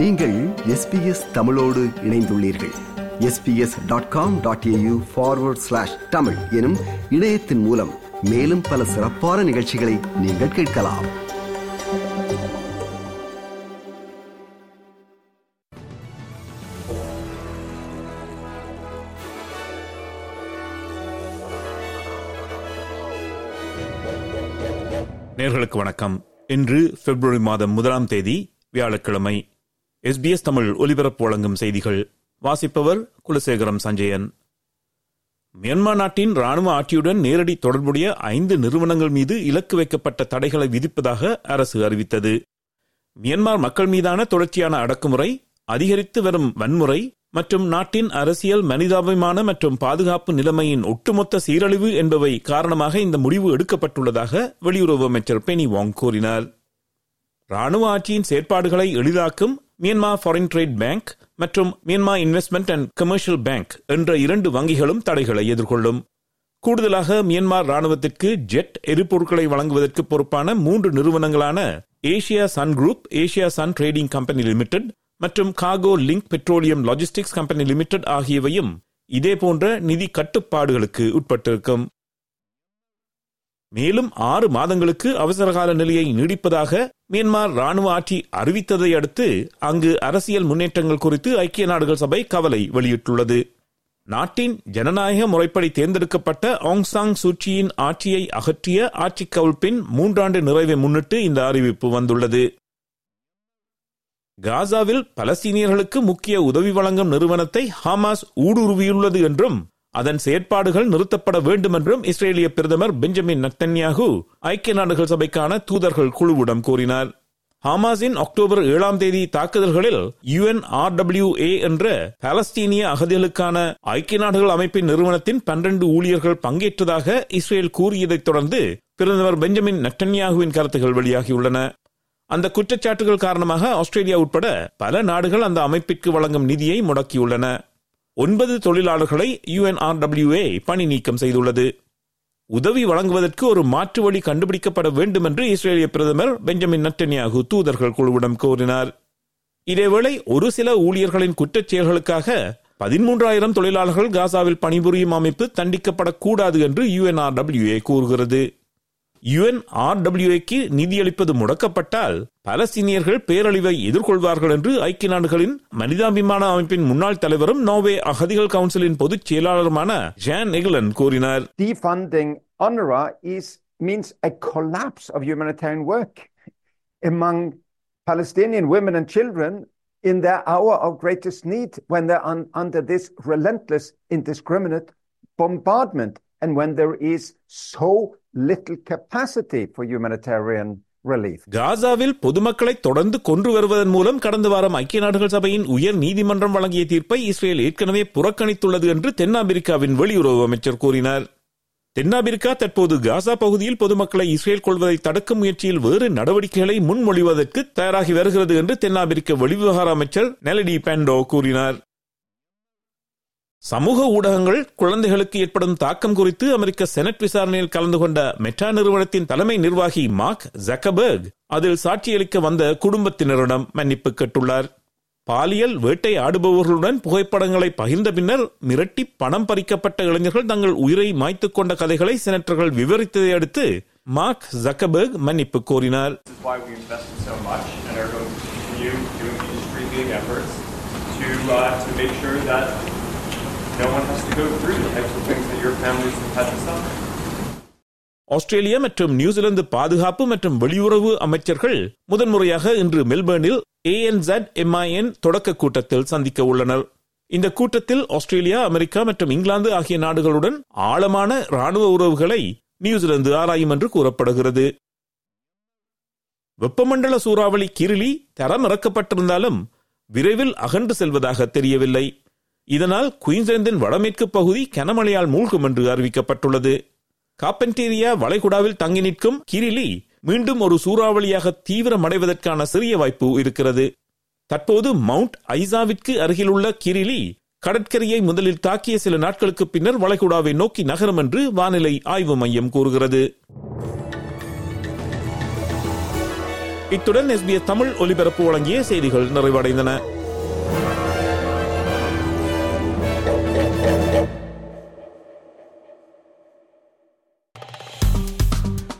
நீங்கள் எஸ்பிஎஸ் தமிழோடு இணைந்துள்ளீர்கள். SBS dot com dot AU forward slash Tamil எனும் இணையத்தின் மூலம் மேலும் பல சிறப்பான நிகழ்ச்சிகளை நீங்கள் கேட்கலாம். நேர்களுக்கு வணக்கம். இன்று பிப்ரவரி மாதம் முதலாம் தேதி வியாழக்கிழமை. எஸ்பிஎஸ் தமிழ் ஒலிபரப்பு வழங்கும் செய்திகள். வாசிப்பவர் குலசேகரம் சஞ்சயன். மியான்மர் நாட்டின் ராணுவ ஆட்சியுடன் நேரடி தொடர்புடைய ஐந்து நிறுவனங்கள் மீது இலக்கு வைக்கப்பட்ட தடைகளை விதிப்பதாக அரசு அறிவித்தது. மியான்மர் மக்கள் மீதான தொடர்ச்சியான அடக்குமுறை அதிகரித்து வரும் வன்முறை மற்றும் நாட்டின் அரசியல் மனிதாபிமான மற்றும் பாதுகாப்பு நிலைமையின் ஒட்டுமொத்த சீரழிவு என்பவை காரணமாக இந்த முடிவு எடுக்கப்பட்டுள்ளதாக வெளியுறவு அமைச்சர் பெனி வாங் கூறினார். ராணுவ ஆட்சியின் செயற்பாடுகளை எளிதாக்கும் மியன்மா ஃபாரின் ட்ரேட் பேங்க் மற்றும் Myanma investment and commercial bank என்ற இரண்டு வங்கிகளும் தடைகளை எதிர்கொள்ளும். கூடுதலாக மியான்மர் ராணுவத்திற்கு ஜெட் எரிபொருட்களை வழங்குவதற்கு பொறுப்பான மூன்று நிறுவனங்களான Asia Sun group Asia Sun trading company limited மற்றும் Kaku link petroleum logistics company limited ஆகியவையும் இதேபோன்ற நிதி கட்டுப்பாடுகளுக்கு உட்பட்டிருக்கும். மேலும் ஆறு மாதங்களுக்கு அவசரகால நிலையை நீடிப்பதாக மியான்மர் ராணுவ ஆட்சி அறிவித்ததை அடுத்து அங்கு அரசியல் முன்னேற்றங்கள் குறித்து ஐக்கிய நாடுகள் சபை கவலை வெளியிட்டுள்ளது. நாட்டின் ஜனநாயக முறைப்படி தேர்ந்தெடுக்கப்பட்ட ஆங்சாங் சூச்சியின் ஆட்சியை அகற்றிய ஆட்சி கவிழ்ப்பின் மூன்றாண்டு நிறைவை முன்னிட்டு இந்த அறிவிப்பு வந்துள்ளது. காசாவில் பலஸ்தீனியர்களுக்கு முக்கிய உதவி வழங்கும் நிறுவனத்தை ஹமாஸ் ஊடுருவியுள்ளது என்றும் அதன் செயற்பாடுகள் நிறுத்தப்பட வேண்டும் என்றும் இஸ்ரேலிய பிரதமர் பெஞ்சமின் நத்தன்யாகு ஐக்கிய நாடுகள் சபைக்கான தூதர்கள் குழுவிடம் கூறினார். ஹமாஸின் அக்டோபர் ஏழாம் தேதி தாக்குதல்களில் யுஎன்ஆர்டபிள்யூஏ என்ற பாலஸ்தீனிய அகதிகளுக்கான ஐக்கிய நாடுகள் அமைப்பின் நிறுவனத்தின் பன்னிரண்டு ஊழியர்கள் பங்கேற்றதாக இஸ்ரேல் கூறியதைத் தொடர்ந்து பிரதமர் பெஞ்சமின் நட்டன்யாகுவின் கருத்துகள் வெளியாகியுள்ளன. அந்த குற்றச்சாட்டுகள் காரணமாக ஆஸ்திரேலியா உட்பட பல நாடுகள் அந்த அமைப்பிற்கு வழங்கும் நிதியை முடக்கியுள்ளன. ஒன்பது தொழிலாளர்களை யுஎன்ஆர்டபிள்யூஏ பணி நீக்கம் செய்துள்ளது. உதவி வழங்குவதற்கு ஒரு மாற்று வழி கண்டுபிடிக்கப்பட வேண்டும் என்று இஸ்ரேலிய பிரதமர் பெஞ்சமின் நட்டன்யாகு தூதர்கள் குழுவிடம் கோரினார். இதேவேளை ஒரு சில ஊழியர்களின் குற்றச் செயல்களுக்காக பதிமூன்றாயிரம் தொழிலாளர்கள் காசாவில் பணிபுரியும் அமைப்பு தண்டிக்கப்படக்கூடாது என்று யுஎன்ஆர்டபிள்யூஏ கூறுகிறது. யுஎன்ஆர்டபிள்யூஏக்கு நிதியளிப்பது முடக்கப்பட்டால் பலஸ்தீனியர்கள் பேரழிவை எதிர்கொள்வார்கள் என்று ஐக்கிய நாடுகளின் மனிதாபிமான அமைப்பின் முன்னாள் தலைவரும் நோவே அகதிகள் கவுன்சிலின் பொதுச் செயலாளருமான ஜான் எகலன் கூறினார் defunding UNRWA is means a collapse of humanitarian work among Palestinian women and children in their hour of greatest need when they're un- under this relentless, indiscriminate bombardment and when there is so little capacity for humanitarian relief. காசாவில் பொதுமக்களை தொடர்ந்து கொன்று வருவதன் மூலம் கடந்த வாரம் ஐக்கிய நாடுகள் சபையின் உயர் நீதிமன்றம் வழங்கிய தீர்ப்பை இஸ்ரேல் ஏற்கனவே புறக்கணித்துள்ளது என்று தென்னாப்பிரிக்காவின் வெளியுறவு அமைச்சர் கூறினார் தென்னாப்பிரிக்கா தற்போது காசா பகுதியில் பொதுமக்களை இஸ்ரேல் கொள்வதை தடுக்கும் முயற்சியில் வேறு நடவடிக்கைகளை முன்மொழிவதற்கு தயாராகி வருகிறது என்று தென்னாப்பிரிக்க வெளிவிவகார அமைச்சர் நெலடி பெண்டோ கூறினார் சமூக ஊடகங்கள் குழந்தைகளுக்கு ஏற்படும் தாக்கம் குறித்து அமெரிக்க செனட் விசாரணையில் கலந்து கொண்ட மெட்டா நிறுவனத்தின் தலைமை நிர்வாகி மார்க் ஜக்கபர்க் அதில் சாட்சியளிக்க வந்த குடும்பத்தினரிடம் மன்னிப்பு கேட்டுள்ளார். பாலியல் வேட்டை ஆடுபவர்களுடன் புகைப்படங்களை பகிர்ந்த பின்னர் மிரட்டி பணம் பறிக்கப்பட்ட இளைஞர்கள் தங்கள் உயிரை மாய்த்துக் கொண்ட கதைகளை செனட்டர்கள் விவரித்ததை அடுத்து மார்க் ஜக்கபர்க் மன்னிப்பு கோரினார். To, uh, to make sure that no one has to go through the types of things that your families have had to suffer. Australia மற்றும் நியூசிலாந்து பாதுகாப்பு மற்றும் வெளியுறவு அமைச்சர்கள் முதன்முறையாக இன்று மெல்பர்னில் ஏஎன்சட் எம்ஐஎன் தொடக்க கூட்டத்தில் சந்திக்க உள்ளனர். இந்த கூட்டத்தில் ஆஸ்திரேலியா அமெரிக்கா மற்றும் இங்கிலாந்து ஆகிய நாடுகளுடன் ஆழமான ராணுவ உறவுகளை நியூசிலாந்து ஆராயும் என்று கூறப்படுகிறது. வெப்பமண்டல சூறாவளி கிரிலி தரம் இறக்கப்பட்டிருந்தாலும் விரைவில் அகன்று செல்வதாக தெரியவில்லை. இதனால் குயின்ஸ்லாந்தின் வடமேற்கு பகுதி கனமழையால் மூழ்கும் என்று அறிவிக்கப்பட்டுள்ளது. காப்பன்டேரியா வளைகுடாவில் தங்கி நிற்கும் கிரிலி மீண்டும் ஒரு சூறாவளியாக தீவிரமடைவதற்கான சிறிய வாய்ப்பு இருக்கிறது. தற்போது மவுண்ட் ஐசாவிற்கு அருகிலுள்ள கிரிலி கடற்கரையை முதலில் தாக்கிய சில நாட்களுக்கு பின்னர் வளைகுடாவை நோக்கி நகரும் என்று வானிலை ஆய்வு மையம் கூறுகிறது. இத்துடன் எஸ்பிஎஸ் தமிழ் ஒலிபரப்பு வழங்கிய செய்திகள் நிறைவடைந்தன.